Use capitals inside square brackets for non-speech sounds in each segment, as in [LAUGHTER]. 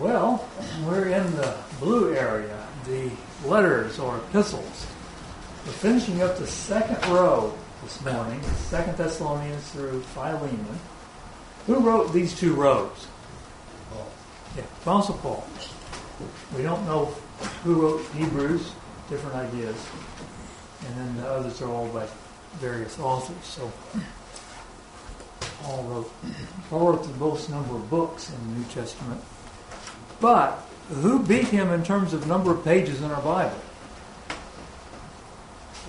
Well, we're in the blue area, the letters or epistles. We're finishing up the second row this morning, Second Thessalonians through Philemon. Who wrote these two rows? Paul. Yeah, Apostle Paul. We don't know who wrote Hebrews, different ideas. And then the others are all by various authors. So Paul wrote, Paul wrote the most number of books in the New Testament. But who beat him in terms of number of pages in our Bible?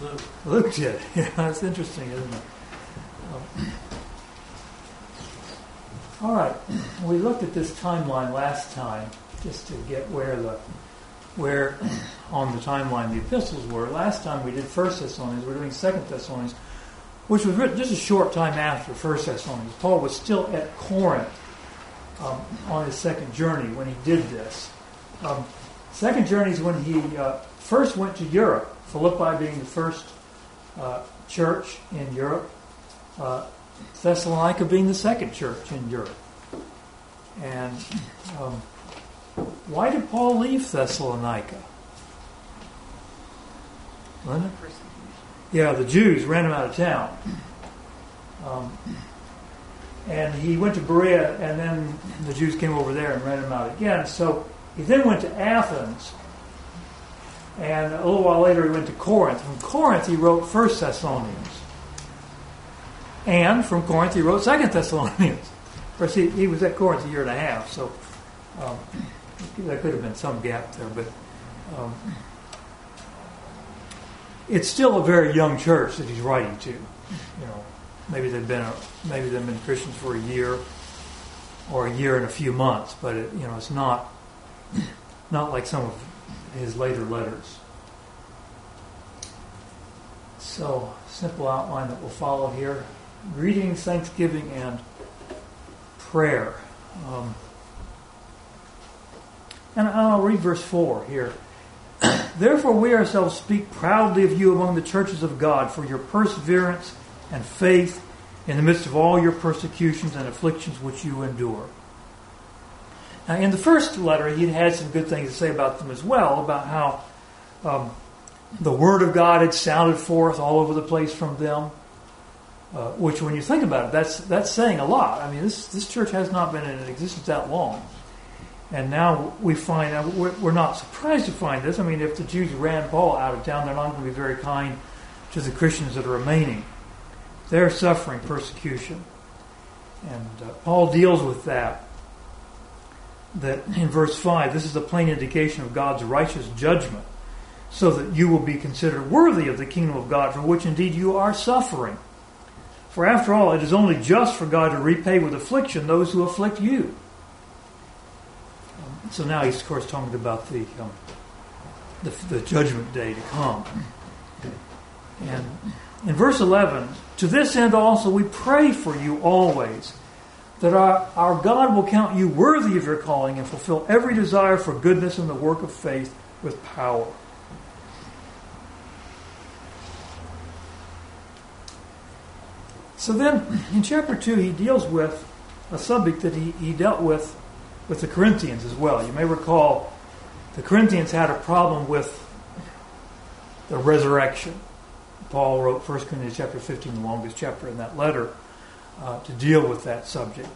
Luke. Luke did. [LAUGHS] Yeah, that's interesting, isn't it? Um, all right, we looked at this timeline last time just to get where the where on the timeline the epistles were. Last time we did First Thessalonians. We're doing Second Thessalonians, which was written just a short time after First Thessalonians. Paul was still at Corinth um, on his second journey when he did this. Um, second journey is when he uh, first went to Europe. Philippi being the first uh, church in Europe. Uh, Thessalonica being the second church in Europe. And um, why did Paul leave Thessalonica? Linda? Yeah, the Jews ran him out of town. Um, and he went to Berea, and then the Jews came over there and ran him out again. So he then went to Athens, and a little while later he went to Corinth. From Corinth he wrote First Thessalonians. And from Corinth, he wrote Second Thessalonians. Of course, he, he was at Corinth a year and a half, so um, there could have been some gap there. But um, it's still a very young church that he's writing to. You know, maybe they've been a, maybe they've been Christians for a year or a year and a few months, but it, you know, it's not not like some of his later letters. So, simple outline that we'll follow here greetings, thanksgiving, and prayer. Um, and I'll read verse 4 here. [CLEARS THROAT] Therefore, we ourselves speak proudly of you among the churches of God for your perseverance and faith in the midst of all your persecutions and afflictions which you endure. Now, in the first letter, he had some good things to say about them as well, about how um, the Word of God had sounded forth all over the place from them. Uh, which, when you think about it, that's that's saying a lot. I mean, this this church has not been in existence that long, and now we find out we're, we're not surprised to find this. I mean, if the Jews ran Paul out of town, they're not going to be very kind to the Christians that are remaining. They're suffering persecution, and uh, Paul deals with that. That in verse five, this is a plain indication of God's righteous judgment, so that you will be considered worthy of the kingdom of God, for which indeed you are suffering. For after all, it is only just for God to repay with affliction those who afflict you. Um, so now he's, of course, talking about the, um, the, the judgment day to come. And in verse 11, to this end also we pray for you always, that our, our God will count you worthy of your calling and fulfill every desire for goodness and the work of faith with power. So then, in chapter 2, he deals with a subject that he, he dealt with with the Corinthians as well. You may recall the Corinthians had a problem with the resurrection. Paul wrote 1 Corinthians chapter 15, the longest chapter in that letter, uh, to deal with that subject.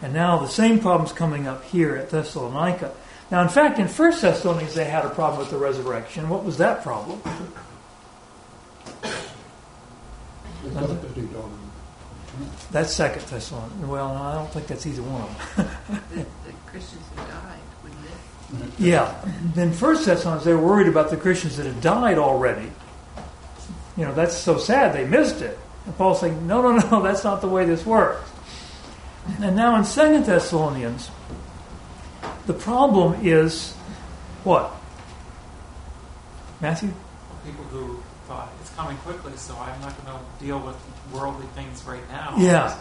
And now the same problem's coming up here at Thessalonica. Now, in fact, in 1 Thessalonians, they had a problem with the resurrection. What was that problem? That's Second Thessalonians. Well, no, I don't think that's either one of them. the, [LAUGHS] the, Christians who died would live. Yeah. Then First Thessalonians, they were worried about the Christians that had died already. You know, that's so sad they missed it. And Paul's saying, no, no, [LAUGHS] no, that's not the way this works. And now in Second Thessalonians, the problem is what? Matthew? People who thought it's coming quickly, so I'm not going to deal with worldly things right now. Yeah.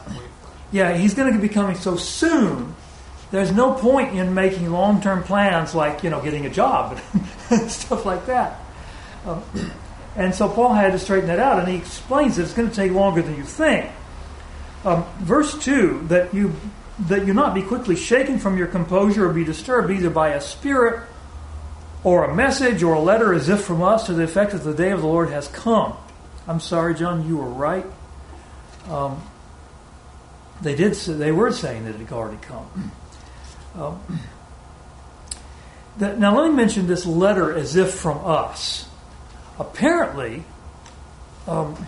Yeah, he's going to be coming so soon. There's no point in making long-term plans like, you know, getting a job [LAUGHS] and stuff like that. Um, and so Paul had to straighten that out, and he explains that it's going to take longer than you think. Um, verse 2 that you that you not be quickly shaken from your composure or be disturbed either by a spirit or a message or a letter as if from us to the effect that the day of the Lord has come. I'm sorry, John, you were right. Um, they did. Say, they were saying that it had already come. [CLEARS THROAT] Um, that, now, let me mention this letter as if from us. Apparently, um,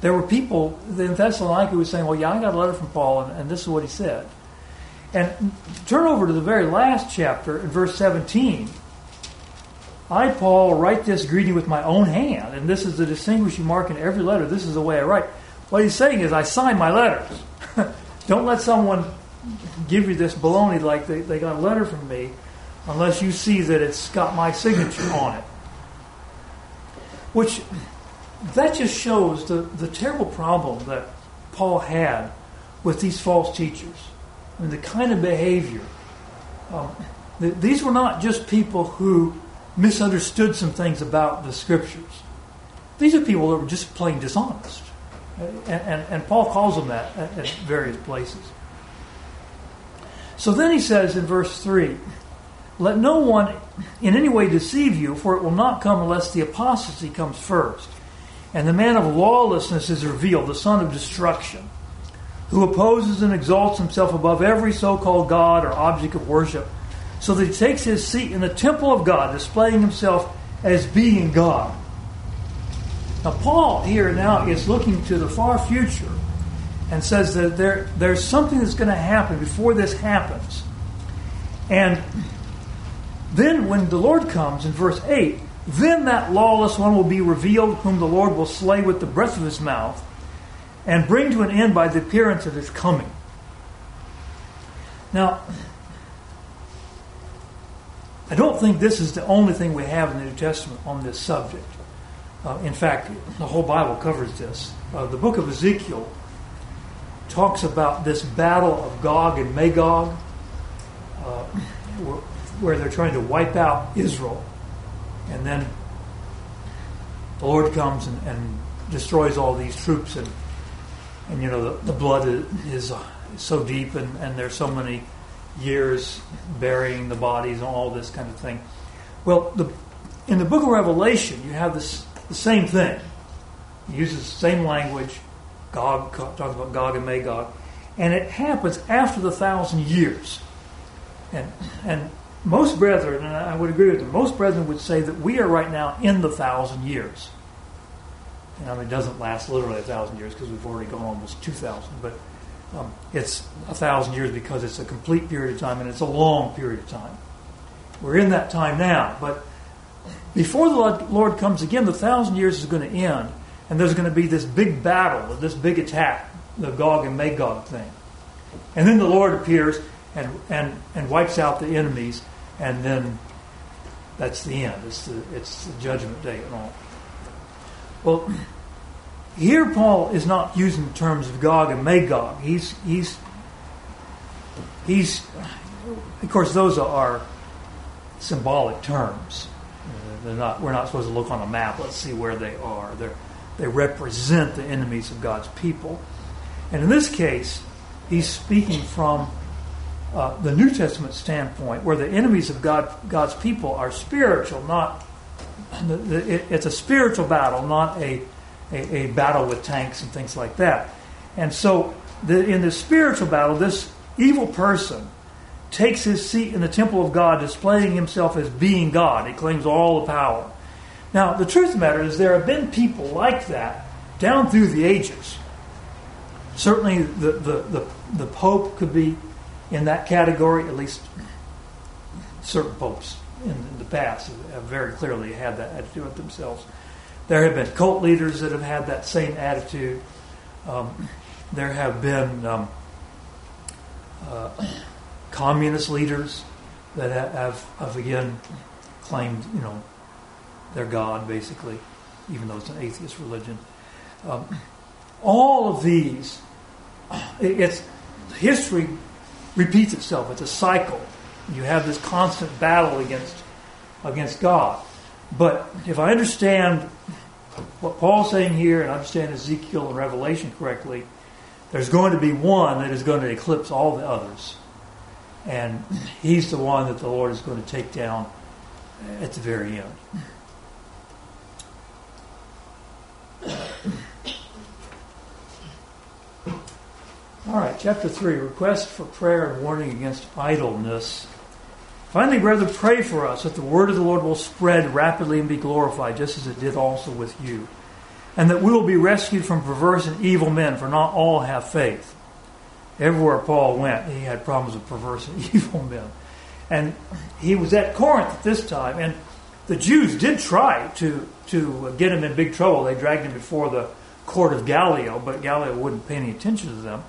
there were people in Thessalonica who were saying, "Well, yeah, I got a letter from Paul, and, and this is what he said." And turn over to the very last chapter in verse 17. I, Paul, write this greeting with my own hand, and this is the distinguishing mark in every letter. This is the way I write. What he's saying is, I sign my letters. [LAUGHS] Don't let someone give you this baloney like they, they got a letter from me unless you see that it's got my signature on it. Which, that just shows the, the terrible problem that Paul had with these false teachers. I mean, the kind of behavior. Um, these were not just people who misunderstood some things about the scriptures. These are people that were just plain dishonest. And, and, and Paul calls them that at, at various places. So then he says in verse 3 Let no one in any way deceive you, for it will not come unless the apostasy comes first. And the man of lawlessness is revealed, the son of destruction, who opposes and exalts himself above every so called God or object of worship so that he takes his seat in the temple of God, displaying himself as being God. Now, Paul here now is looking to the far future and says that there, there's something that's going to happen before this happens. And then, when the Lord comes in verse 8, then that lawless one will be revealed, whom the Lord will slay with the breath of his mouth, and bring to an end by the appearance of his coming. Now, I don't think this is the only thing we have in the New Testament on this subject. Uh, in fact, the whole Bible covers this. Uh, the book of Ezekiel talks about this battle of Gog and Magog, uh, where, they're trying to wipe out Israel. And then the Lord comes and, and destroys all these troops, and, and you know, the, the blood is, uh, is so deep, and, and there's so many years burying the bodies and all this kind of thing. Well, the, in the book of Revelation, you have this the same thing. Uses the same language. Gog talks about Gog and Magog, and it happens after the thousand years. And and most brethren, and I would agree with them, most brethren would say that we are right now in the thousand years. Mean, it doesn't last literally a thousand years because we've already gone almost two thousand, but um, it's a thousand years because it's a complete period of time and it's a long period of time. We're in that time now, but before the Lord comes again, the thousand years is going to end, and there's going to be this big battle, this big attack, the Gog and Magog thing. And then the Lord appears and, and, and wipes out the enemies, and then that's the end. It's the, it's the judgment day and all. Well, here, Paul is not using terms of Gog and Magog. He's he's he's of course those are symbolic terms. They're not. We're not supposed to look on a map. Let's see where they are. They they represent the enemies of God's people, and in this case, he's speaking from uh, the New Testament standpoint, where the enemies of God God's people are spiritual, not. It's a spiritual battle, not a a, a battle with tanks and things like that. And so, the, in the spiritual battle, this evil person takes his seat in the temple of God, displaying himself as being God. He claims all the power. Now, the truth of the matter is, there have been people like that down through the ages. Certainly, the, the, the, the Pope could be in that category, at least certain popes in, the past have very clearly had that attitude themselves. There have been cult leaders that have had that same attitude. Um, there have been um, uh, communist leaders that have, have, again claimed, you know, their God, basically, even though it's an atheist religion. Um, all of these, it's history repeats itself. It's a cycle. You have this constant battle against against God. But if I understand what Paul's saying here and I understand Ezekiel and Revelation correctly, there's going to be one that is going to eclipse all the others. And he's the one that the Lord is going to take down at the very end. All right, chapter 3 request for prayer and warning against idleness. Finally, brethren, pray for us that the word of the Lord will spread rapidly and be glorified, just as it did also with you. And that we will be rescued from perverse and evil men, for not all have faith. Everywhere Paul went, he had problems with perverse and [LAUGHS] evil men. And he was at Corinth at this time, and the Jews did try to, to get him in big trouble. They dragged him before the court of Gallio, but Gallio wouldn't pay any attention to them.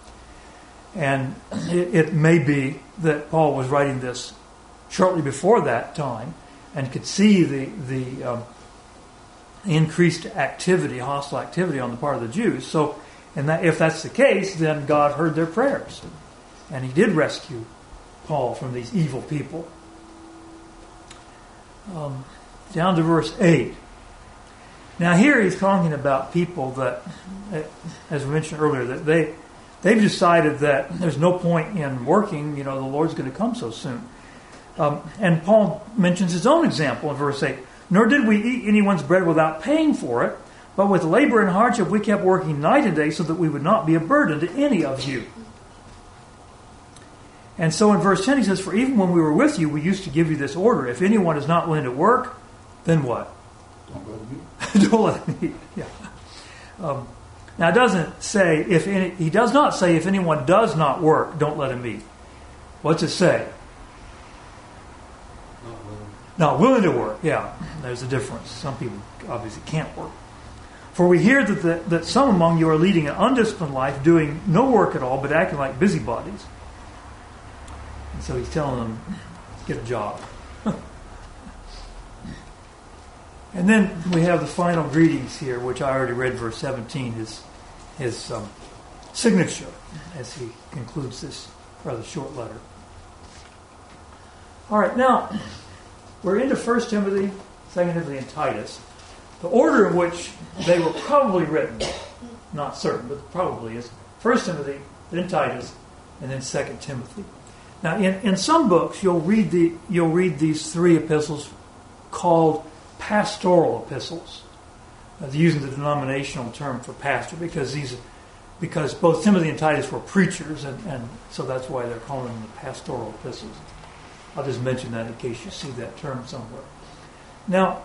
And it, it may be that Paul was writing this shortly before that time and could see the, the um, increased activity, hostile activity on the part of the Jews. So, and that, if that's the case, then God heard their prayers. And he did rescue Paul from these evil people. Um, down to verse 8. Now, here he's talking about people that, as we mentioned earlier, that they, they've decided that there's no point in working, you know, the Lord's going to come so soon. Um, and Paul mentions his own example in verse 8. Nor did we eat anyone's bread without paying for it, but with labor and hardship we kept working night and day so that we would not be a burden to any of you. And so in verse 10 he says, For even when we were with you, we used to give you this order. If anyone is not willing to work, then what? Don't let him eat. Don't let him eat. Yeah. Um, now it doesn't say if any, he does not say if anyone does not work, don't let him eat. What's it say? Not willing. Not willing to work. Yeah, there's a difference. Some people obviously can't work. For we hear that, the, that some among you are leading an undisciplined life, doing no work at all, but acting like busybodies. And so he's telling them, get a job. [LAUGHS] and then we have the final greetings here, which I already read, verse 17, his, his um, signature as he concludes this rather short letter. All right, now we're into 1 Timothy, 2 Timothy, and Titus. The order in which they were probably written, not certain, but probably is 1 Timothy, then Titus, and then 2 Timothy. Now, in, in some books, you'll read, the, you'll read these three epistles called pastoral epistles, Uh, using the denominational term for pastor, because these because both Timothy and Titus were preachers, and, and so that's why they're calling them the pastoral epistles. I'll just mention that in case you see that term somewhere. Now,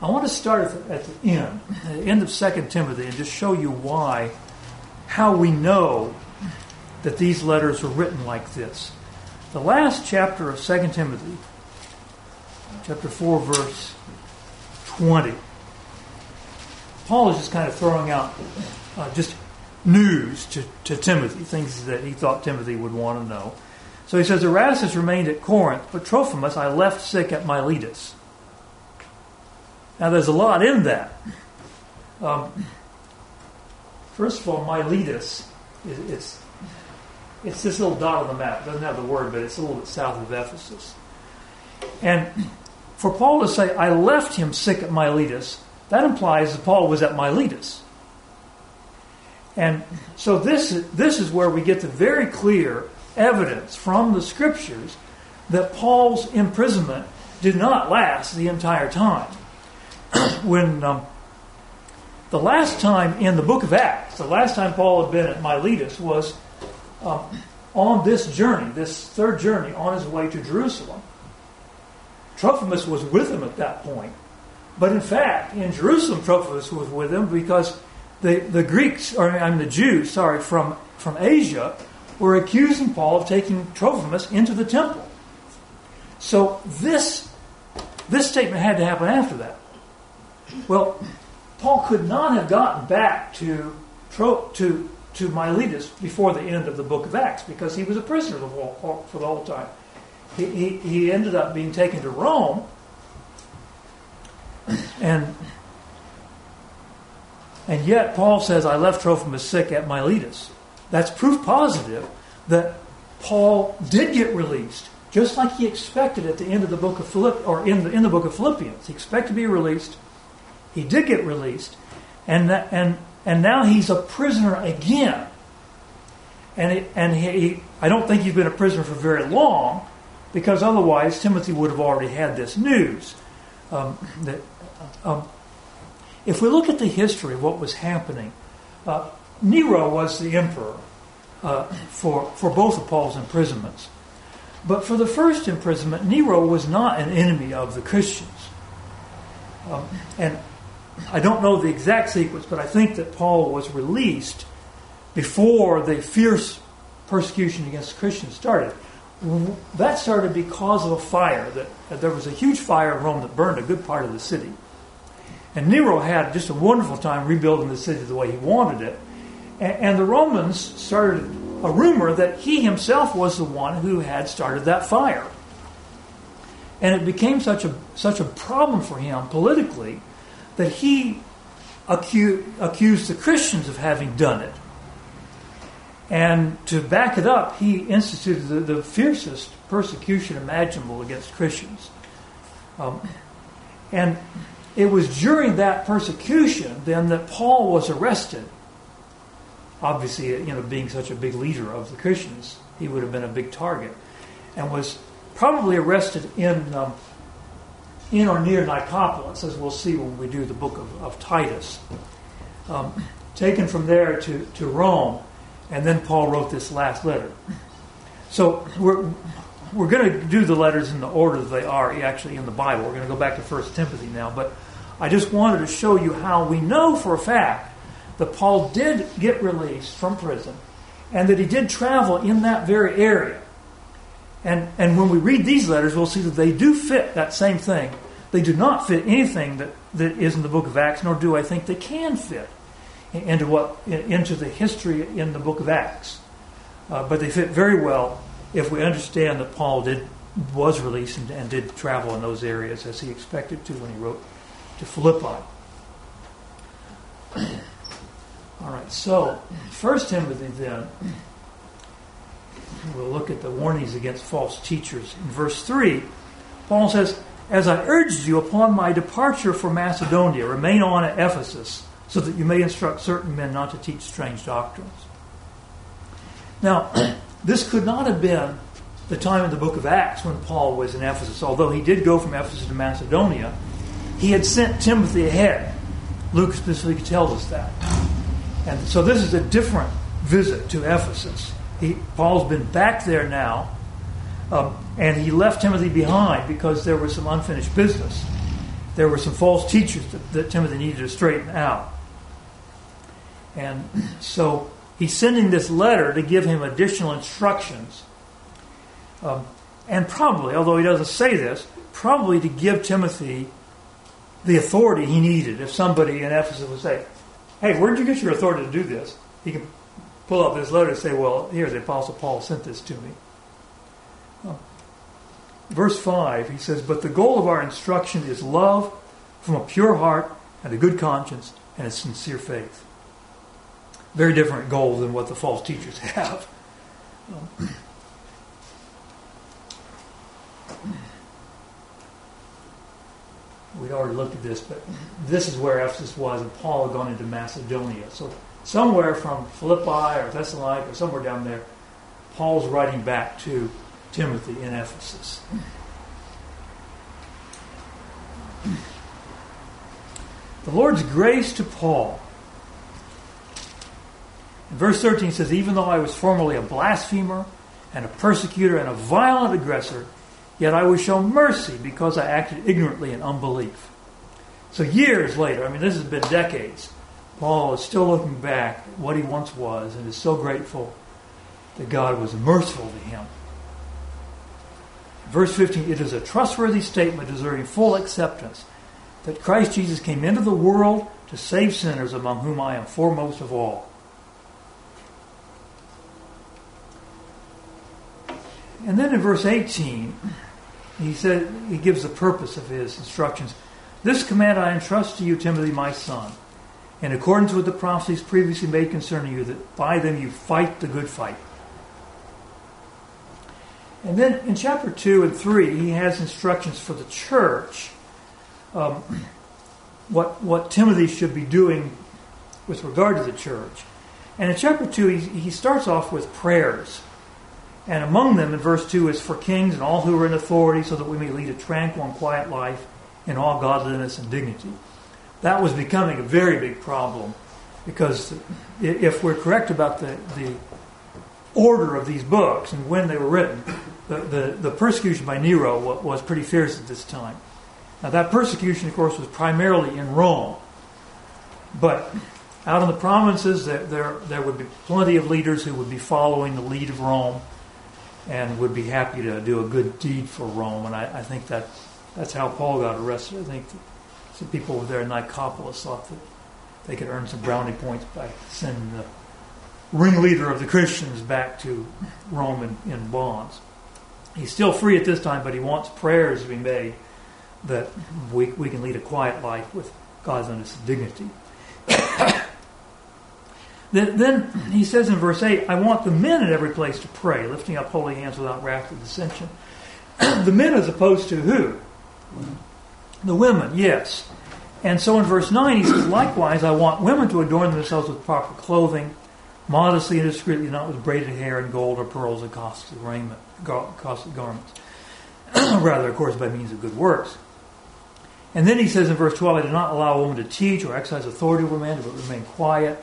I want to start at the, at the end, at the end of 2 Timothy, and just show you why, how we know that these letters were written like this. The last chapter of 2 Timothy, chapter 4, verse 20, Paul is just kind of throwing out uh, just news to, to Timothy, things that he thought Timothy would want to know. So he says, Erastus remained at Corinth, but Trophimus I left sick at Miletus. Now there's a lot in that. Um, first of all, Miletus, is, it's, it's this little dot on the map. It doesn't have the word, but it's a little bit south of Ephesus. And for Paul to say, I left him sick at Miletus, that implies that Paul was at Miletus. And so this, this is where we get the very clear evidence from the scriptures that Paul's imprisonment did not last the entire time. [CLEARS THROAT] when um, the last time in the book of Acts, the last time Paul had been at Miletus was um, on this journey, this third journey on his way to Jerusalem. Trophimus was with him at that point. But in fact, in Jerusalem, Trophimus was with him because the, the Greeks, or I mean the Jews, sorry, from, from Asia were accusing Paul of taking Trophimus into the temple. So this, this statement had to happen after that. Well, Paul could not have gotten back to, to, to Miletus before the end of the book of Acts because he was a prisoner for the whole time. He, he, he ended up being taken to Rome and and yet Paul says, I left Trophimus sick at Miletus. That's proof positive that Paul did get released, just like he expected at the end of the book of Philipp or in the in the book of Philippians. He expected to be released. He did get released, and that, and and now he's a prisoner again and it, and he, I don't think he's been a prisoner for very long, because otherwise Timothy would have already had this news. Um, that um, if we look at the history of what was happening, uh, Nero was the emperor uh, for for both of Paul's imprisonments, but for the first imprisonment, Nero was not an enemy of the Christians, um, and I don't know the exact sequence, but I think that Paul was released before the fierce persecution against Christians started. That started because of a fire. That there was a huge fire in Rome that burned a good part of the city, and Nero had just a wonderful time rebuilding the city the way he wanted it. And the Romans started a rumor that he himself was the one who had started that fire. And it became such a such a problem for him politically that he accused, accused the Christians of having done it. And to back it up, he instituted the, the fiercest persecution imaginable against Christians. Um, and it was during that persecution then that Paul was arrested. Obviously, you know, being such a big leader of the Christians, he would have been a big target, and was probably arrested in um, in or near Nicopolis, as we'll see when we do the book of, of Titus. Um, taken from there to, to Rome, and then Paul wrote this last letter. So we're, going to do the letters in the order that they are actually in the Bible. We're going to go back to 1 Timothy now, but I just wanted to show you how we know for a fact that Paul did get released from prison and that he did travel in that very area. And, and when we read these letters, we'll see that they do fit that same thing. They do not fit anything that, that is in the book of Acts, nor do I think they can fit into what into the history in the book of Acts. Uh, but they fit very well if we understand that Paul did was released and, and, did travel in those areas as he expected to when he wrote to Philippi. All right, so First Timothy then. We'll look at the warnings against false teachers. In verse 3, Paul says, As I urged you upon my departure for Macedonia, remain on at Ephesus so that you may instruct certain men not to teach strange doctrines. Now, [CLEARS THROAT] this could not have been the time in the book of Acts when Paul was in Ephesus, although he did go from Ephesus to Macedonia. He had sent Timothy ahead. Luke specifically tells us that. And so this is a different visit to Ephesus. He, Paul's been back there now, um, and he left Timothy behind because there was some unfinished business. There were some false teachers that, that Timothy needed to straighten out. And [CLEARS THROAT] so he's sending this letter to give him additional instructions. Um, and probably, although he doesn't say this, probably to give Timothy the authority he needed. If somebody in Ephesus would say, Hey, where did you get your authority to do this? He can pull up this letter and say, Well, here, the Apostle Paul sent this to me. Verse 5, he says, But the goal of our instruction is love from a pure heart and a good conscience and a sincere faith very different goal than what the false teachers have. We'd already looked at this, but this is where Ephesus was, and Paul had gone into Macedonia. So somewhere from Philippi or Thessalonica or somewhere down there, Paul's writing back to Timothy in Ephesus. The Lord's grace to Paul verse 13 says, Even though I was formerly a blasphemer and a persecutor and a violent aggressor, yet I was shown mercy because I acted ignorantly in unbelief. So years later, I mean, this has been decades, Paul is still looking back at what he once was and is so grateful that God was merciful to him. Verse 15, it is a trustworthy statement deserving full acceptance that Christ Jesus came into the world to save sinners among whom I am foremost of all. And then in verse 18, he said he gives the purpose of his instructions. This command I entrust to you, Timothy, my son, in accordance with the prophecies previously made concerning you, that by them you fight the good fight. And then in chapter 2 and 3, he has instructions for the church um, [CLEARS THROAT] what, what Timothy should be doing with regard to the church. And in chapter 2, he, he starts off with prayers. And among them, in verse 2, is for kings and all who are in authority, so that we may lead a tranquil and quiet life in all godliness and dignity. That was becoming a very big problem because if we're correct about the, the order of these books and when they were written, the, the, the persecution by Nero was pretty fierce at this time. Now, that persecution, of course, was primarily in Rome. But out in the provinces, there, there, there would be plenty of leaders who would be following the lead of Rome and would be happy to do a good deed for Rome. And I, I think that that's how Paul got arrested. I think some people over there in Nicopolis thought that they could earn some brownie points by sending the ringleader of the Christians back to Rome in, in bonds. He's still free at this time, but he wants prayers to be made that we, we can lead a quiet life with godliness and dignity. Then, then he says in verse 8, I want the men at every place to pray, lifting up holy hands without wrath or dissension. [CLEARS THROAT] the men as opposed to who? The women, yes. And so in verse 9 he says, Likewise, I want women to adorn themselves with proper clothing, modestly and discreetly, not with braided hair and gold or pearls and costly raiment, costly garments. [CLEARS THROAT] Rather, of course, by means of good works. And then he says in verse 12, I do not allow a woman to teach or exercise authority over man, but remain quiet.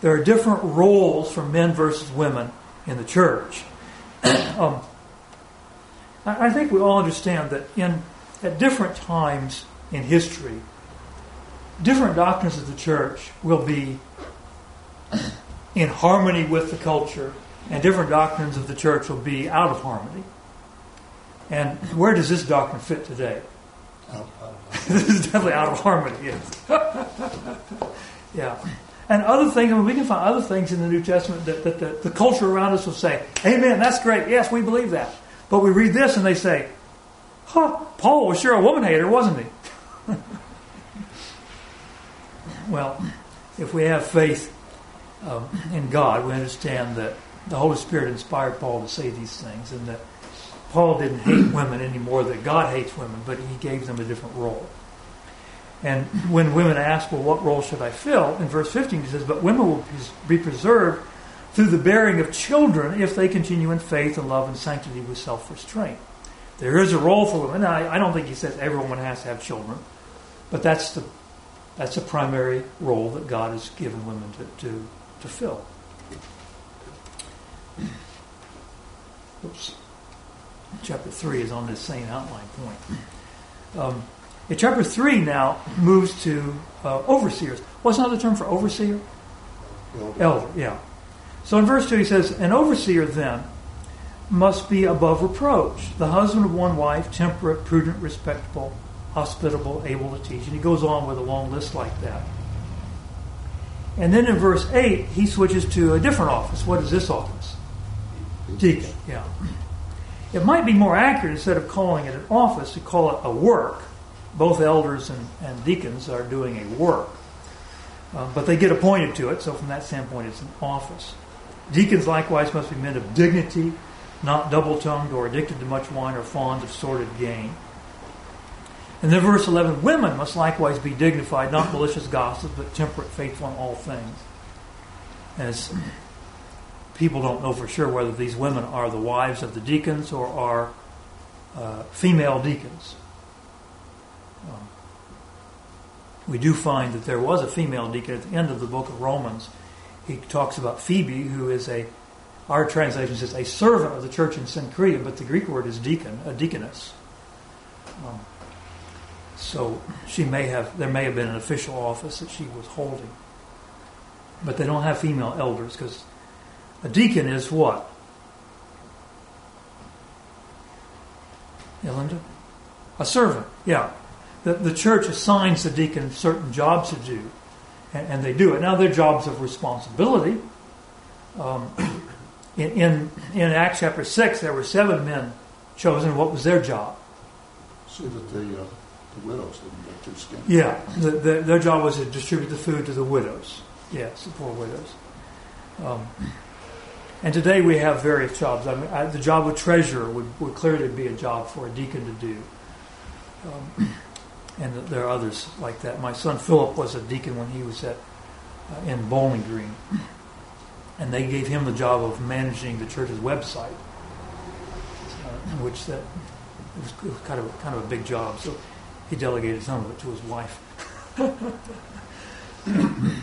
There are different roles for men versus women in the church. [CLEARS THROAT] um, I think we all understand that in at different times in history, different doctrines of the church will be in harmony with the culture, and different doctrines of the church will be out of harmony. And where does this doctrine fit today? [LAUGHS] this is definitely out of harmony, yes. [LAUGHS] yeah. And other things, I mean, we can find other things in the New Testament that, that the, culture around us will say, Amen, that's great. Yes, we believe that. But we read this and they say, Huh, Paul was sure a woman hater, wasn't he? [LAUGHS] well, if we have faith um, in God, we understand that the Holy Spirit inspired Paul to say these things and that Paul didn't hate women anymore, that God hates women, but he gave them a different role. And when women ask, well, what role should I fill? In verse 15, he says, but women will be preserved through the bearing of children if they continue in faith and love and sanctity with self restraint. There is a role for women. I, I don't think he says everyone has to have children, but that's the that's a primary role that God has given women to, to, to fill. Oops. Chapter 3 is on this same outline point. Um, chapter 3 now moves to uh, overseers. What's another term for overseer? Elder. Elder, yeah. So in verse 2 he says, An overseer then must be above reproach. The husband of one wife, temperate, prudent, respectable, hospitable, able to teach. And he goes on with a long list like that. And then in verse 8, he switches to a different office. What is this office? Deacon, yeah. It might be more accurate instead of calling it an office to call it a work. Both elders and, and deacons are doing a work. Uh, but they get appointed to it, so from that standpoint, it's an office. Deacons likewise must be men of dignity, not double tongued or addicted to much wine or fond of sordid gain. And then verse 11 women must likewise be dignified, not malicious gossips, but temperate, faithful in all things. As people don't know for sure whether these women are the wives of the deacons or are uh, female deacons. Um, we do find that there was a female deacon at the end of the book of Romans. He talks about Phoebe, who is a our translation says a servant of the church in Cenchrea, but the Greek word is deacon, a deaconess. Um, so she may have, there may have been an official office that she was holding. But they don't have female elders because a deacon is what? Linda? A servant, yeah. The, the church assigns the deacon certain jobs to do, and, and they do it. Now, they're jobs of responsibility. Um, [COUGHS] in, in, in Acts chapter 6, there were seven men chosen. What was their job? See that the, uh, the widows didn't get too skinny. Yeah, the, the, their job was to distribute the food to the widows. Yes, the poor widows. Um, and today we have various jobs. I mean, I, the job of treasurer would, would clearly be a job for a deacon to do. Um, and there are others like that. My son Philip was a deacon when he was at uh, in Bowling Green. and they gave him the job of managing the church's website, uh, which that was kind of kind of a big job. So he delegated some of it to his wife. [LAUGHS]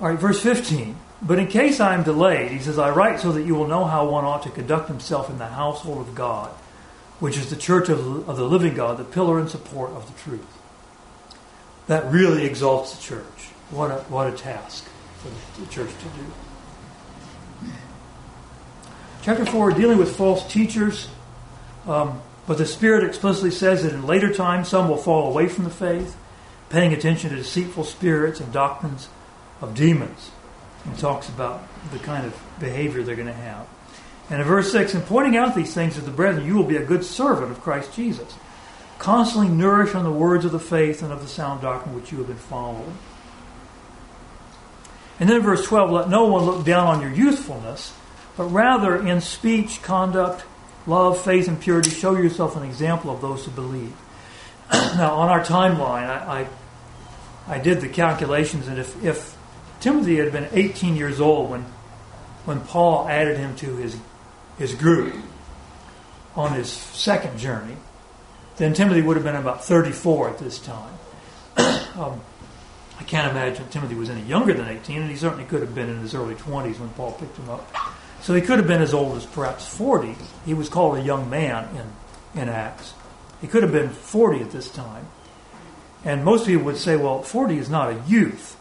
All right, verse 15. But in case I am delayed, he says, I write so that you will know how one ought to conduct himself in the household of God, which is the church of, of the living God, the pillar and support of the truth. That really exalts the church. What a, what a task for the church to do. Chapter 4, dealing with false teachers. Um, but the Spirit explicitly says that in later times some will fall away from the faith, paying attention to deceitful spirits and doctrines of demons. And talks about the kind of behavior they're going to have. And in verse 6, in pointing out these things to the brethren, you will be a good servant of Christ Jesus, constantly nourished on the words of the faith and of the sound doctrine which you have been following. And then in verse 12, let no one look down on your youthfulness, but rather in speech, conduct, love, faith, and purity, show yourself an example of those who believe. [CLEARS THROAT] now, on our timeline, I, I, I, did the calculations, and if, if Timothy had been 18 years old when, when Paul added him to his, his group on his second journey. Then Timothy would have been about 34 at this time. [COUGHS] um, I can't imagine Timothy was any younger than 18, and he certainly could have been in his early 20s when Paul picked him up. So he could have been as old as perhaps 40. He was called a young man in, in Acts. He could have been 40 at this time. And most people would say, well, 40 is not a youth.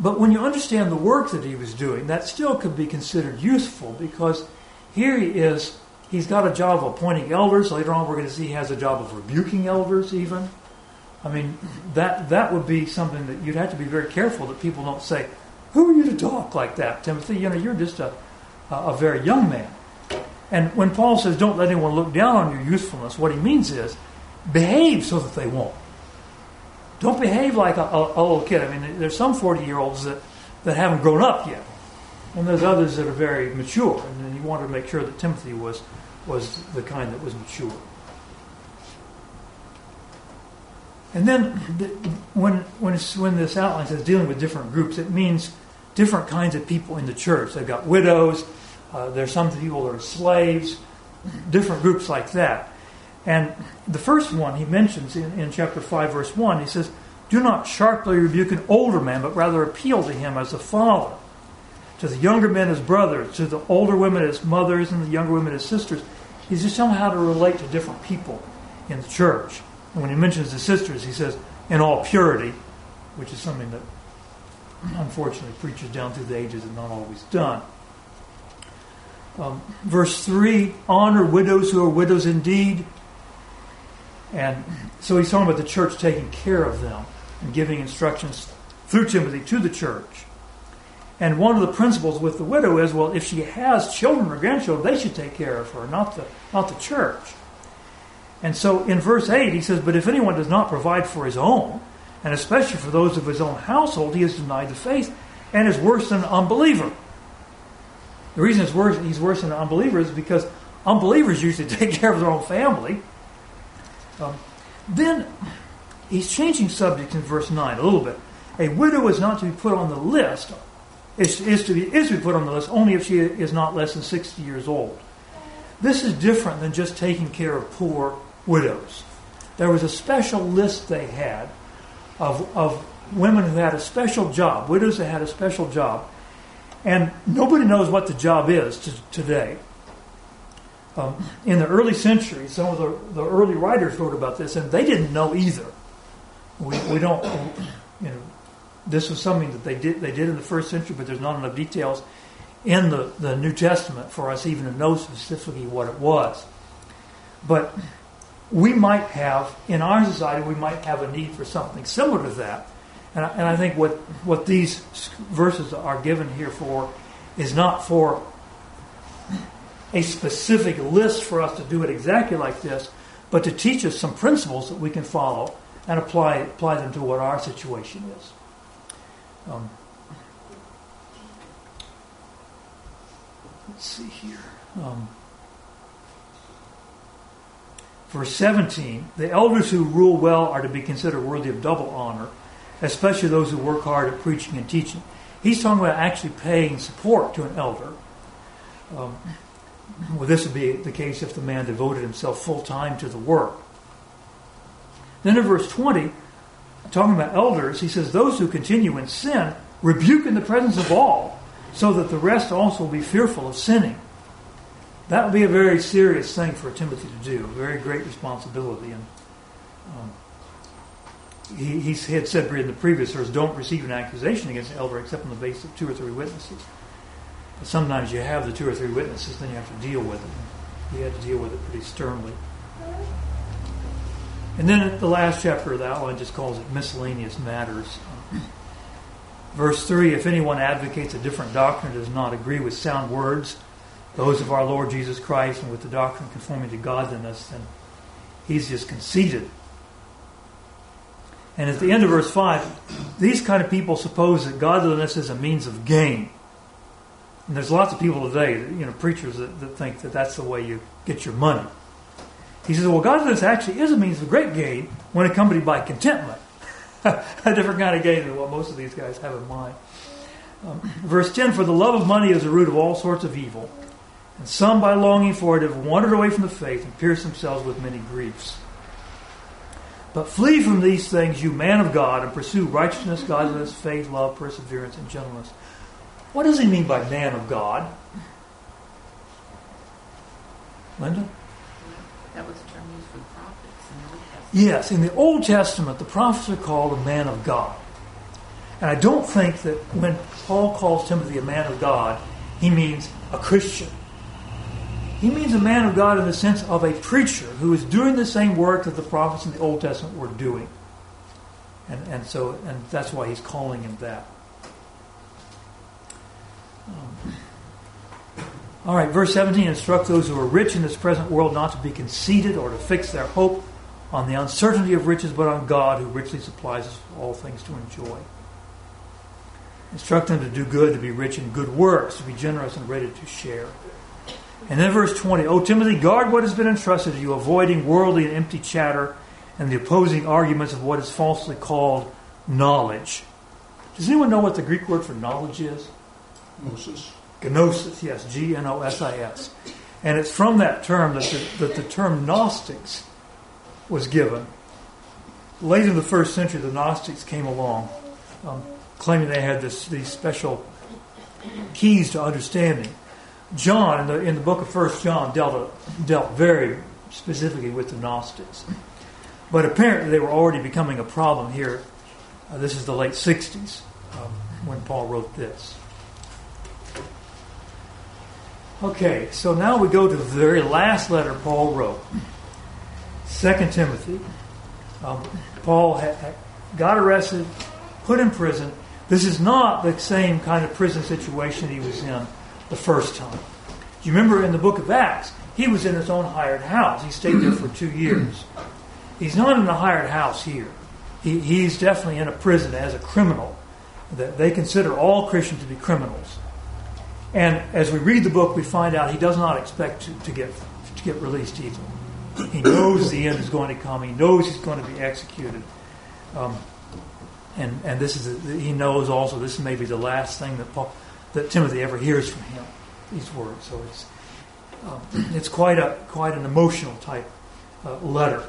But when you understand the work that he was doing, that still could be considered useful because here he is, he's got a job of appointing elders. Later on, we're going to see he has a job of rebuking elders, even. I mean, that, that would be something that you'd have to be very careful that people don't say, Who are you to talk like that, Timothy? You know, you're just a, a very young man. And when Paul says, Don't let anyone look down on your youthfulness, what he means is, behave so that they won't. Don't behave like a, a, a little kid. I mean, there's some 40 year olds that, that haven't grown up yet. And there's others that are very mature. And wanted to make sure that Timothy was, was the kind that was mature. And then the, when, when, when this outline says dealing with different groups, it means different kinds of people in the church. They've got widows, uh, there's some people that are slaves, different groups like that. And the first one he mentions in, in chapter 5, verse 1, he says, Do not sharply rebuke an older man, but rather appeal to him as a father. To the younger men as brothers, to the older women as mothers, and the younger women as sisters. He's just telling how to relate to different people in the church. And when he mentions the sisters, he says, in all purity, which is something that unfortunately preachers down through the ages have not always done. Um, verse 3 honor widows who are widows indeed and so he's talking about the church taking care of them and giving instructions through Timothy to the church. And one of the principles with the widow is, well, if she has children or grandchildren, they should take care of her, not the, not the church. And so in verse 8, he says, But if anyone does not provide for his own, and especially for those of his own household, he has denied the faith and is worse than an unbeliever. The reason it's worse, he's worse than an unbeliever is because unbelievers usually [LAUGHS] take care of their own family. Um, then he's changing subject in verse 9 a little bit. A widow is not to be put on the list, is, is, to, be, is to be put on the list only if she is not less than 60 years old. This is different than just taking care of poor widows. There was a special list they had of, of women who had a special job, widows that had a special job. And nobody knows what the job is to, today. Um, in the early centuries, some of the, the early writers wrote about this, and they didn't know either. We, we don't, this was something that they did they did in the first century, but there's not enough details in the, the New Testament for us even to know specifically what it was. But we might have, in our society, we might have a need for something similar to that. And I, and I think what, what these verses are given here for is not for a specific list for us to do it exactly like this, but to teach us some principles that we can follow and apply apply them to what our situation is. Um, let's see here. Um, verse 17 The elders who rule well are to be considered worthy of double honor, especially those who work hard at preaching and teaching. He's talking about actually paying support to an elder. Um, well, this would be the case if the man devoted himself full time to the work. Then in verse 20, talking about elders, he says, Those who continue in sin rebuke in the presence of all, so that the rest also will be fearful of sinning. That would be a very serious thing for Timothy to do, a very great responsibility. And um, he, he had said in the previous verse, don't receive an accusation against an elder except on the basis of two or three witnesses. But sometimes you have the two or three witnesses, then you have to deal with it. He had to deal with it pretty sternly. And then the last chapter of the outline just calls it miscellaneous matters. Verse 3 If anyone advocates a different doctrine does not agree with sound words, those of our Lord Jesus Christ, and with the doctrine conforming to godliness, then he's just conceited and at the end of verse 5, these kind of people suppose that godliness is a means of gain. And there's lots of people today, you know, preachers that, that think that that's the way you get your money. He says, well, godliness actually is a means of great gain when accompanied by contentment. [LAUGHS] a different kind of gain than what most of these guys have in mind. Um, verse 10 For the love of money is the root of all sorts of evil, and some by longing for it have wandered away from the faith and pierced themselves with many griefs. But flee from these things, you man of God, and pursue righteousness, godliness, faith, love, perseverance, and gentleness. What does he mean by man of God? Linda? That was the term used for the prophets in the. Yes, in the Old Testament, the prophets are called a man of God. And I don't think that when Paul calls Timothy a man of God, he means a Christian. He means a man of God in the sense of a preacher who is doing the same work that the prophets in the Old Testament were doing. And, and so and that's why he's calling him that. All right, verse 17 instruct those who are rich in this present world not to be conceited or to fix their hope on the uncertainty of riches, but on God who richly supplies us all things to enjoy. Instruct them to do good, to be rich in good works, to be generous and ready to share. And then verse 20, O Timothy, guard what has been entrusted to you, avoiding worldly and empty chatter and the opposing arguments of what is falsely called knowledge. Does anyone know what the Greek word for knowledge is? Gnosis. Gnosis, yes, G N O S I S. And it's from that term that the, that the term Gnostics was given. Late in the first century, the Gnostics came along, um, claiming they had this, these special keys to understanding. John, in the, in the book of First John, dealt, a, dealt very specifically with the Gnostics. But apparently they were already becoming a problem here. Uh, this is the late 60s um, when Paul wrote this. Okay, so now we go to the very last letter Paul wrote. Second Timothy. Um, Paul got arrested, put in prison. This is not the same kind of prison situation he was in the first time. Do you remember in the book of Acts, he was in his own hired house. He stayed there for two years. He's not in a hired house here. He, he's definitely in a prison as a criminal. That they consider all Christians to be criminals. And as we read the book, we find out he does not expect to, to get to get released either. He knows the end is going to come. He knows he's going to be executed. Um, and and this is a, he knows also this may be the last thing that Paul, that Timothy ever hears from him. These words, so it's um, it's quite a quite an emotional type uh, letter.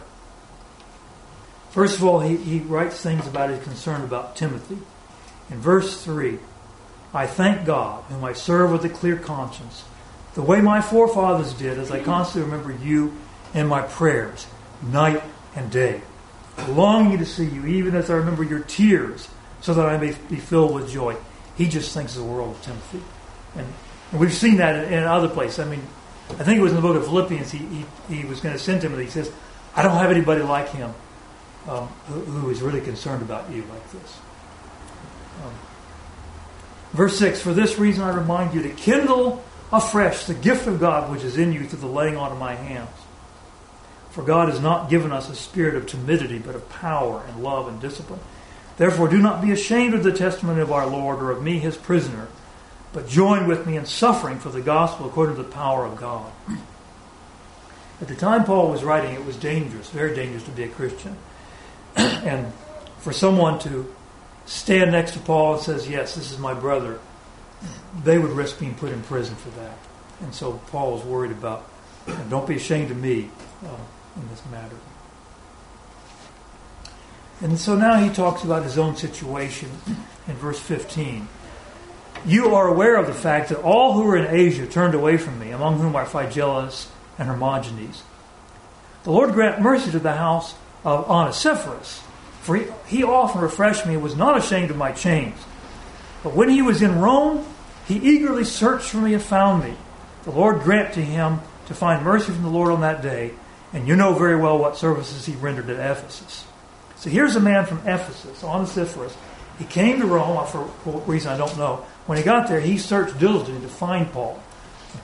First of all, he, he writes things about his concern about Timothy. In verse three, I thank God, whom I serve with a clear conscience, the way my forefathers did, as I constantly remember you in my prayers, night and day, longing to see you, even as I remember your tears, so that I may be filled with joy. He just thinks the world of Timothy. And, and we've seen that in, in, other places. I mean, I think it was in the book of Philippians, he, he, he was going to send Timothy. He says, I don't have anybody like him um, who, who is really concerned about you like this. Um, verse 6 For this reason I remind you to kindle afresh the gift of God which is in you through the laying on of my hands. For God has not given us a spirit of timidity, but of power and love and discipline. Therefore, do not be ashamed of the testimony of our Lord or of me, his prisoner, but join with me in suffering for the gospel according to the power of God. At the time Paul was writing, it was dangerous, very dangerous to be a Christian. [CLEARS THROAT] and for someone to stand next to Paul and says, Yes, this is my brother, they would risk being put in prison for that. And so Paul was worried about, don't be ashamed of me uh, in this matter. And so now he talks about his own situation in verse 15. You are aware of the fact that all who were in Asia turned away from me, among whom are Phygelus and Hermogenes. The Lord grant mercy to the house of Onesiphorus, for he, he often refreshed me and was not ashamed of my chains. But when he was in Rome, he eagerly searched for me and found me. The Lord grant to him to find mercy from the Lord on that day, and you know very well what services he rendered at Ephesus. So here's a man from Ephesus, Onesiphorus. He came to Rome uh, for what reason I don't know. When he got there, he searched diligently to find Paul.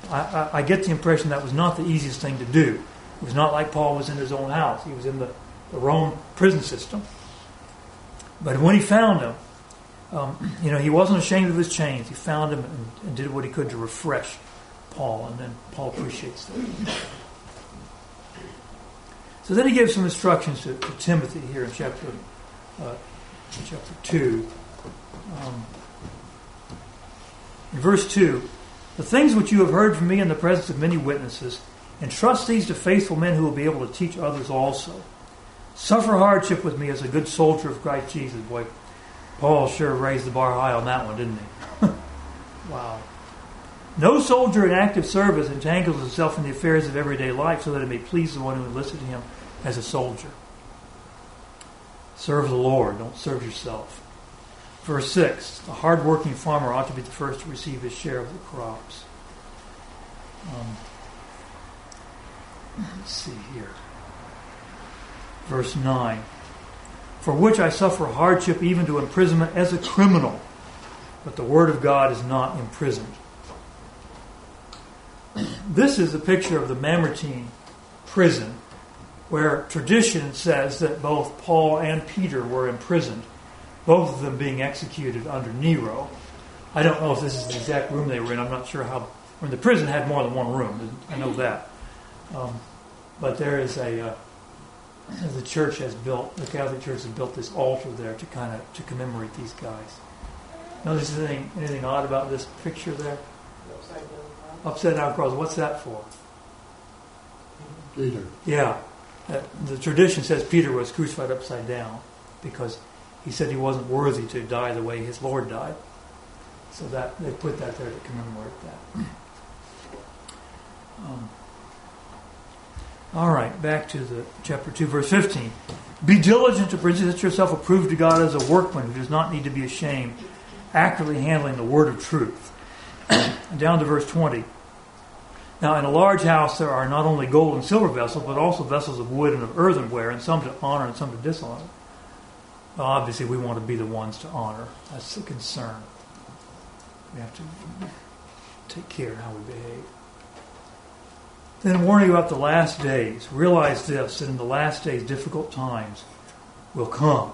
I, I, I, get the impression that was not the easiest thing to do. It was not like Paul was in his own house. He was in the, the Rome prison system. But when he found him, um, you know, he wasn't ashamed of his chains. He found him and, and, did what he could to refresh Paul, and then Paul appreciates that. So then he gives some instructions to, to Timothy here in chapter uh, chapter two. Um, in verse two, the things which you have heard from me in the presence of many witnesses, entrust these to faithful men who will be able to teach others also. Suffer hardship with me as a good soldier of Christ Jesus. Boy, Paul sure raised the bar high on that one, didn't he? [LAUGHS] wow. No soldier in active service entangles himself in the affairs of everyday life so that it may please the one who enlisted him as a soldier. Serve the Lord, don't serve yourself. Verse 6 The hard-working farmer ought to be the first to receive his share of the crops. Um, let's see here. Verse 9 For which I suffer hardship even to imprisonment as a criminal, but the word of God is not imprisoned. This is a picture of the Mamertine prison, where tradition says that both Paul and Peter were imprisoned both of them being executed under Nero. I don't know if this is the exact room they were in. I'm not sure how. Mean, the prison had more than one room. I know that. Um, but there is a. Uh, the church has built, the Catholic Church has built this altar there to kind of to commemorate these guys. Notice anything anything odd about this picture there? Upside down cross. Upside down cross. What's that for? Peter. Yeah, uh, the tradition says Peter was crucified upside down because he said he wasn't worthy to die the way his Lord died. So that they put that there to commemorate that. [CLEARS THROAT] Um, all right, back to the chapter two, verse fifteen. Be diligent to present yourself approved to God as a workman who does not need to be ashamed, accurately handling the word of truth. [CLEARS THROAT] Down to verse twenty. Now, in a large house, there are not only gold and silver vessels, but also vessels of wood and of earthenware, and some to honor and some to dishonor. Well, obviously, we want to be the ones to honor. That's the concern. We have to take care how we behave. Then, warning about the last days. Realize this that in the last days, difficult times will come.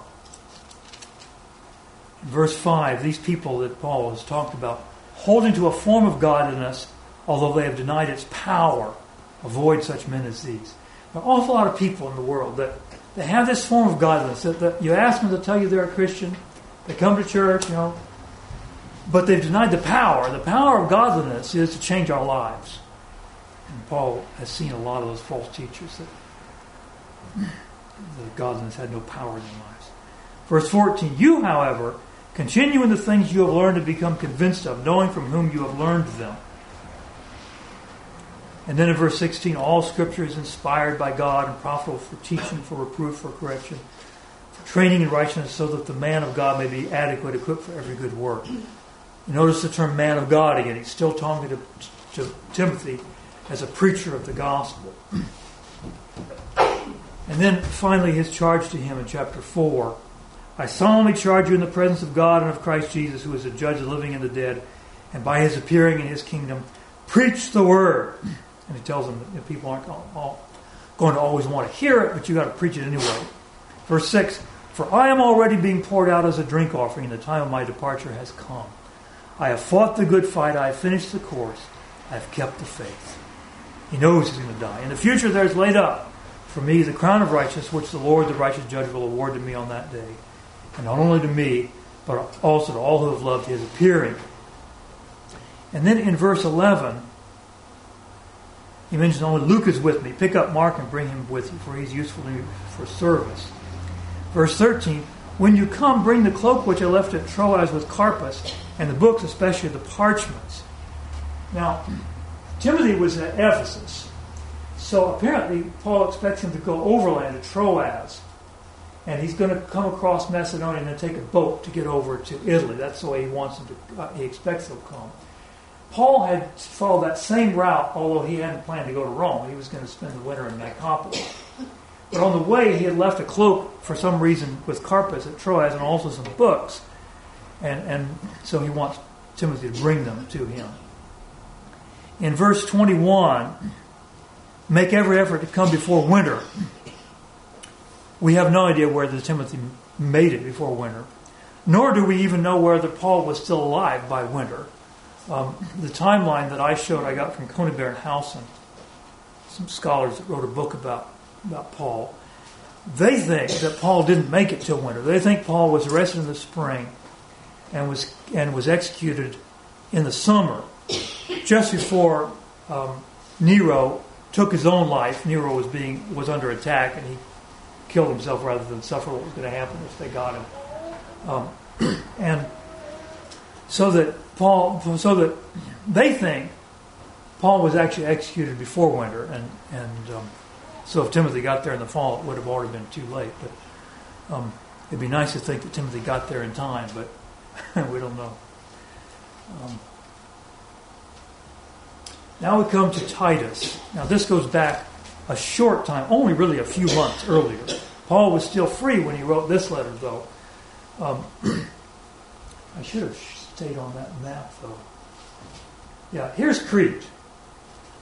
In verse 5, these people that Paul has talked about, holding to a form of godliness, although they have denied its power, avoid such men as these. There are an awful lot of people in the world that they have this form of godliness. That, that you ask them to tell you they're a Christian, they come to church, you know, but they've denied the power. The power of godliness is to change our lives. And Paul has seen a lot of those false teachers that the godliness had no power in their lives. Verse 14, you, however, continue in the things you have learned and become convinced of, knowing from whom you have learned them and then in verse 16, all scripture is inspired by God and profitable for teaching, for reproof, for correction, for training in righteousness, so that the man of God may be adequate, equipped for every good work. Notice the term man of God again. He's still talking to, to Timothy as a preacher of the gospel. And then finally, his charge to him in chapter 4 I solemnly charge you in the presence of God and of Christ Jesus, who is the judge of the living and the dead, and by his appearing in his kingdom, preach the word. And he tells them that people aren't going to always want to hear it, but you got to preach it anyway. Verse 6 For I am already being poured out as a drink offering, and the time of my departure has come. I have fought the good fight, I have finished the course, I have kept the faith. He knows he's going to die. In the future, there is laid up for me the crown of righteousness, which the Lord, the righteous judge, will award to me on that day. And not only to me, but also to all who have loved his appearing. And then in verse 11, he mentions only Luke is with me. Pick up Mark and bring him with you, for he's useful to you for service. Verse 13, when you come, bring the cloak which I left at Troas with Carpus, and the books, especially the parchments. Now, Timothy was at Ephesus. So apparently, Paul expects him to go overland to Troas. And he's going to come across Macedonia and then take a boat to get over to Italy. That's the way he wants him to, uh, he expects he'll come. Paul had followed that same route, although he hadn't planned to go to Rome. He was going to spend the winter in Nicopolis. But on the way, he had left a cloak for some reason with Carpus at Troas and also some books. And, and so he wants Timothy to bring them to him. In verse 21, make every effort to come before winter. We have no idea whether Timothy made it before winter, nor do we even know whether Paul was still alive by winter. Um, the timeline that I showed, I got from Conybeare and Howson, some scholars that wrote a book about, about Paul. They think that Paul didn't make it till winter. They think Paul was arrested in the spring and was and was executed in the summer, just before um, Nero took his own life. Nero was being was under attack, and he killed himself rather than suffer what was going to happen if they got him. Um, [CLEARS THROAT] and so that Paul, so that they think Paul was actually executed before winter, and and um, so if Timothy got there in the fall, it would have already been too late. But um, it'd be nice to think that Timothy got there in time, but [LAUGHS] we don't know. Now we come to Titus. Now this goes back a short time, only really a few months earlier. Paul was still free when he wrote this letter, though. Um, [CLEARS THROAT] I should have stayed on that map, though. Yeah, here's Crete.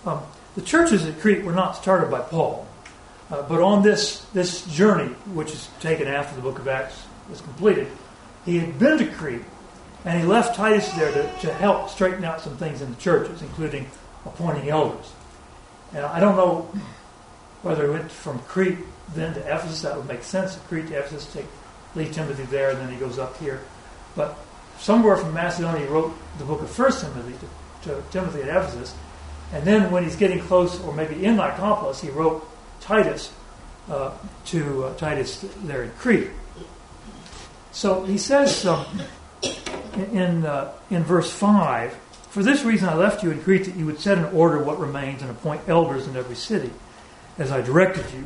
Um, the churches at Crete were not started by Paul, uh, but on this this journey, which is taken after the Book of Acts was completed, he had been to Crete, and he left Titus there to, to help straighten out some things in the churches, including appointing elders. And I don't know whether he went from Crete then to Ephesus. That would make sense. Crete to Ephesus, take leave Timothy there, and then he goes up here. But somewhere from Macedonia, he wrote the book of First Timothy to, to Timothy at Ephesus, and then when he's getting close, or maybe in Nicopolis, he wrote Titus uh, to uh, Titus there in Crete. So he says um, in uh, in verse five, "For this reason I left you in Crete that you would set in order what remains and appoint elders in every city, as I directed you."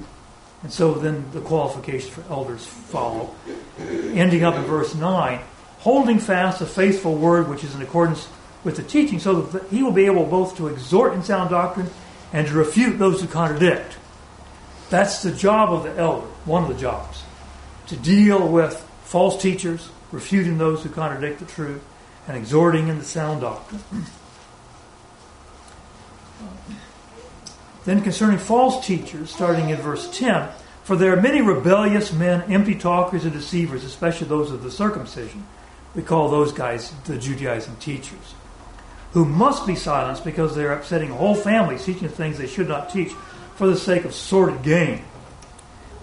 And so then the qualifications for elders follow, ending up in verse nine, holding fast the faithful word which is in accordance with the teaching, so that he will be able both to exhort in sound doctrine and to refute those who contradict. That's the job of the elder, one of the jobs, to deal with false teachers, refuting those who contradict the truth, and exhorting in the sound doctrine. Then concerning false teachers, starting in verse 10, for there are many rebellious men, empty talkers, and deceivers, especially those of the circumcision. We call those guys the Judaizing teachers, who must be silenced because they are upsetting whole families, teaching things they should not teach for the sake of sordid gain.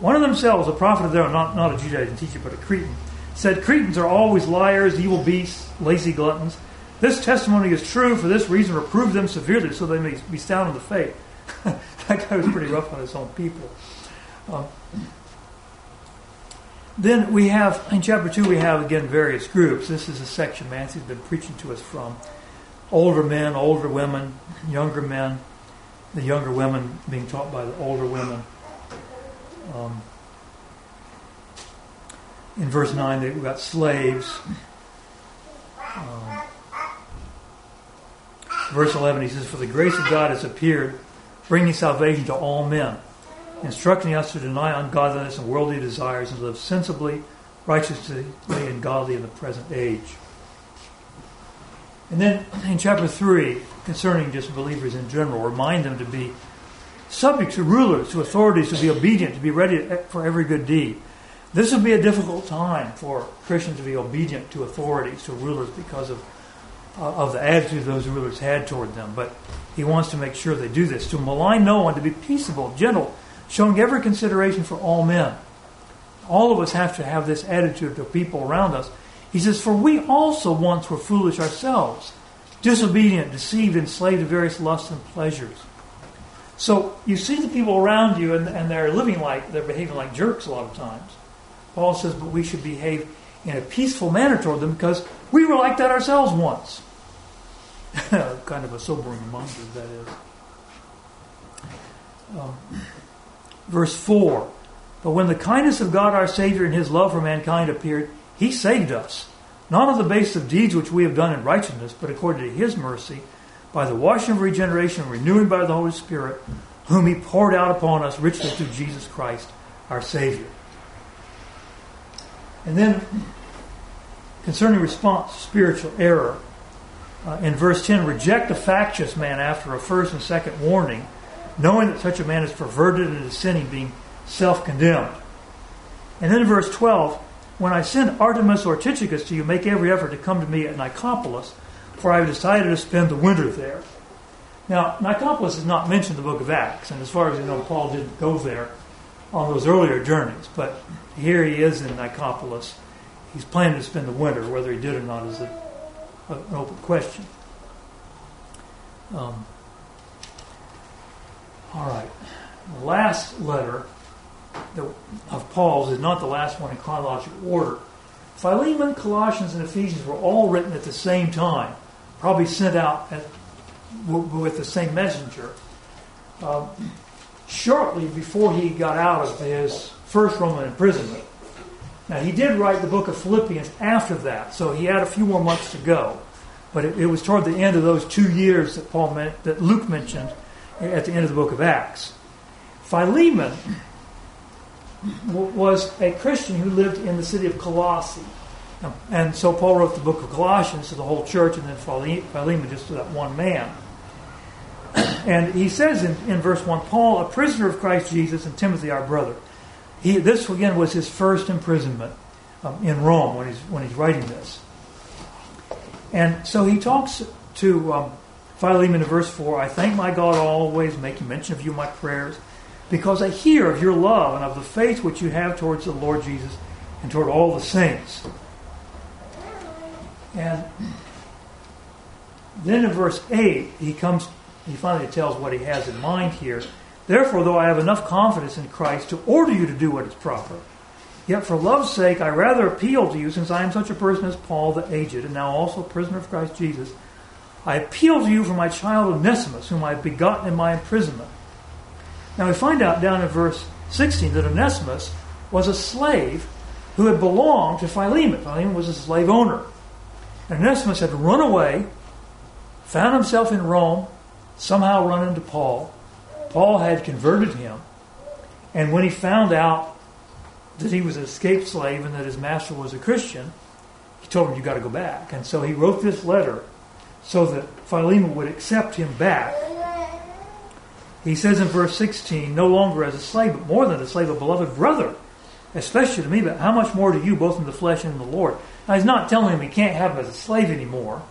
One of themselves, a prophet of their own, not, not a Judaizing teacher, but a Cretan, said, Cretans are always liars, evil beasts, lazy gluttons. This testimony is true. For this reason, reprove them severely so they may be sound in the faith. [LAUGHS] that guy was pretty rough on his own people. Um, then we have, in chapter 2, we have again various groups. This is a section Nancy's been preaching to us from. Older men, older women, younger men, the younger women being taught by the older women. Um, in verse 9, they've got slaves. Um, verse 11, he says, For the grace of God has appeared, bringing salvation to all men, instructing us to deny ungodliness and worldly desires and live sensibly, righteously, and godly in the present age. And then in chapter 3, concerning just believers in general, remind them to be subject to rulers, to authorities, to be obedient, to be ready for every good deed. This would be a difficult time for Christians to be obedient to authorities, to rulers, because of, uh, of the attitude those rulers had toward them. But he wants to make sure they do this, to malign no one, to be peaceable, gentle, showing every consideration for all men. All of us have to have this attitude to people around us He says, For we also once were foolish ourselves, disobedient, deceived, enslaved to various lusts and pleasures. So you see the people around you and, and they're living like, they're behaving like jerks a lot of times. Paul says, but we should behave in a peaceful manner toward them because we were like that ourselves once. [LAUGHS] kind of a sobering reminder, that is. Um, verse 4 But when the kindness of God our Savior and his love for mankind appeared, he saved us, not on the basis of deeds which we have done in righteousness, but according to his mercy, by the washing of regeneration renewing by the Holy Spirit, whom he poured out upon us richly through Jesus Christ, our Savior. And then, concerning response to spiritual error, uh, in verse 10, reject a factious man after a first and second warning, knowing that such a man is perverted and is sinning, being self condemned. And then in verse 12, when I send Artemas or Tychicus to you, make every effort to come to me at Nicopolis, for I have decided to spend the winter there. Now, Nicopolis is not mentioned in the book of Acts, and as far as you know, Paul didn't go there on those earlier journeys, but here he is in Nicopolis. He's planning to spend the winter. Whether he did or not is a, a, an open question. Um, all right. The last letter of Paul's is not the last one in chronological order. Philemon, Colossians, and Ephesians were all written at the same time, probably sent out at, with the same messenger. Um, shortly before he got out of his first Roman imprisonment. Now, he did write the book of Philippians after that, so he had a few more months to go. But it, it was toward the end of those two years that Paul meant, that Luke mentioned at the end of the book of Acts. Philemon was a Christian who lived in the city of Colossae. And so Paul wrote the book of Colossians to the whole church, and then Philemon just to that one man. And he says in, in verse 1 Paul, a prisoner of Christ Jesus, and Timothy, our brother. He, this, again, was his first imprisonment um, in Rome when he's, when he's writing this. And so he talks to um, Philemon in verse 4 I thank my God always, making mention of you in my prayers because I hear of your love and of the faith which you have towards the Lord Jesus and toward all the saints. And then in verse 8, he comes, he finally tells what he has in mind here. Therefore, though I have enough confidence in Christ to order you to do what is proper, yet for love's sake I rather appeal to you, since I am such a person as Paul the aged, and now also prisoner of Christ Jesus. I appeal to you for my child Onesimus, whom I have begotten in my imprisonment. Now we find out down in verse 16 that Onesimus was a slave who had belonged to Philemon. Philemon was a slave owner. And Onesimus had run away, found himself in Rome, somehow run into Paul. Paul had converted him. And when he found out that he was an escaped slave and that his master was a Christian, he told him, You got to go back. And so he wrote this letter so that Philemon would accept him back he says in verse 16, no longer as a slave, but more than a slave, a beloved brother, especially to me, but how much more to you, both in the flesh and in the Lord. Now, he's not telling him he can't have him as a slave anymore.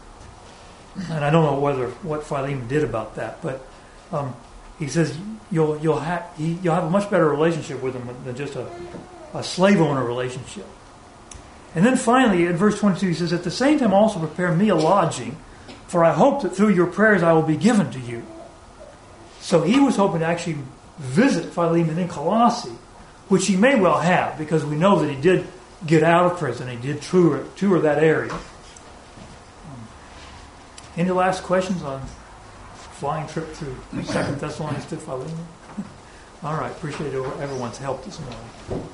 And I don't know whether what Philemon did about that, but um, he says you'll you'll have you'll have a much better relationship with him than just a, a slave owner relationship. And then finally, in verse 22, he says, At the same time also prepare me a lodging, for I hope that through your prayers I will be given to you. So he was hoping to actually visit Philemon in Colossae, which he may well have, because we know that he did get out of prison. He did tour, tour that area. Any last questions on flying trip through Second Thessalonians to Philemon? [LAUGHS] All right, appreciate everyone's help this morning.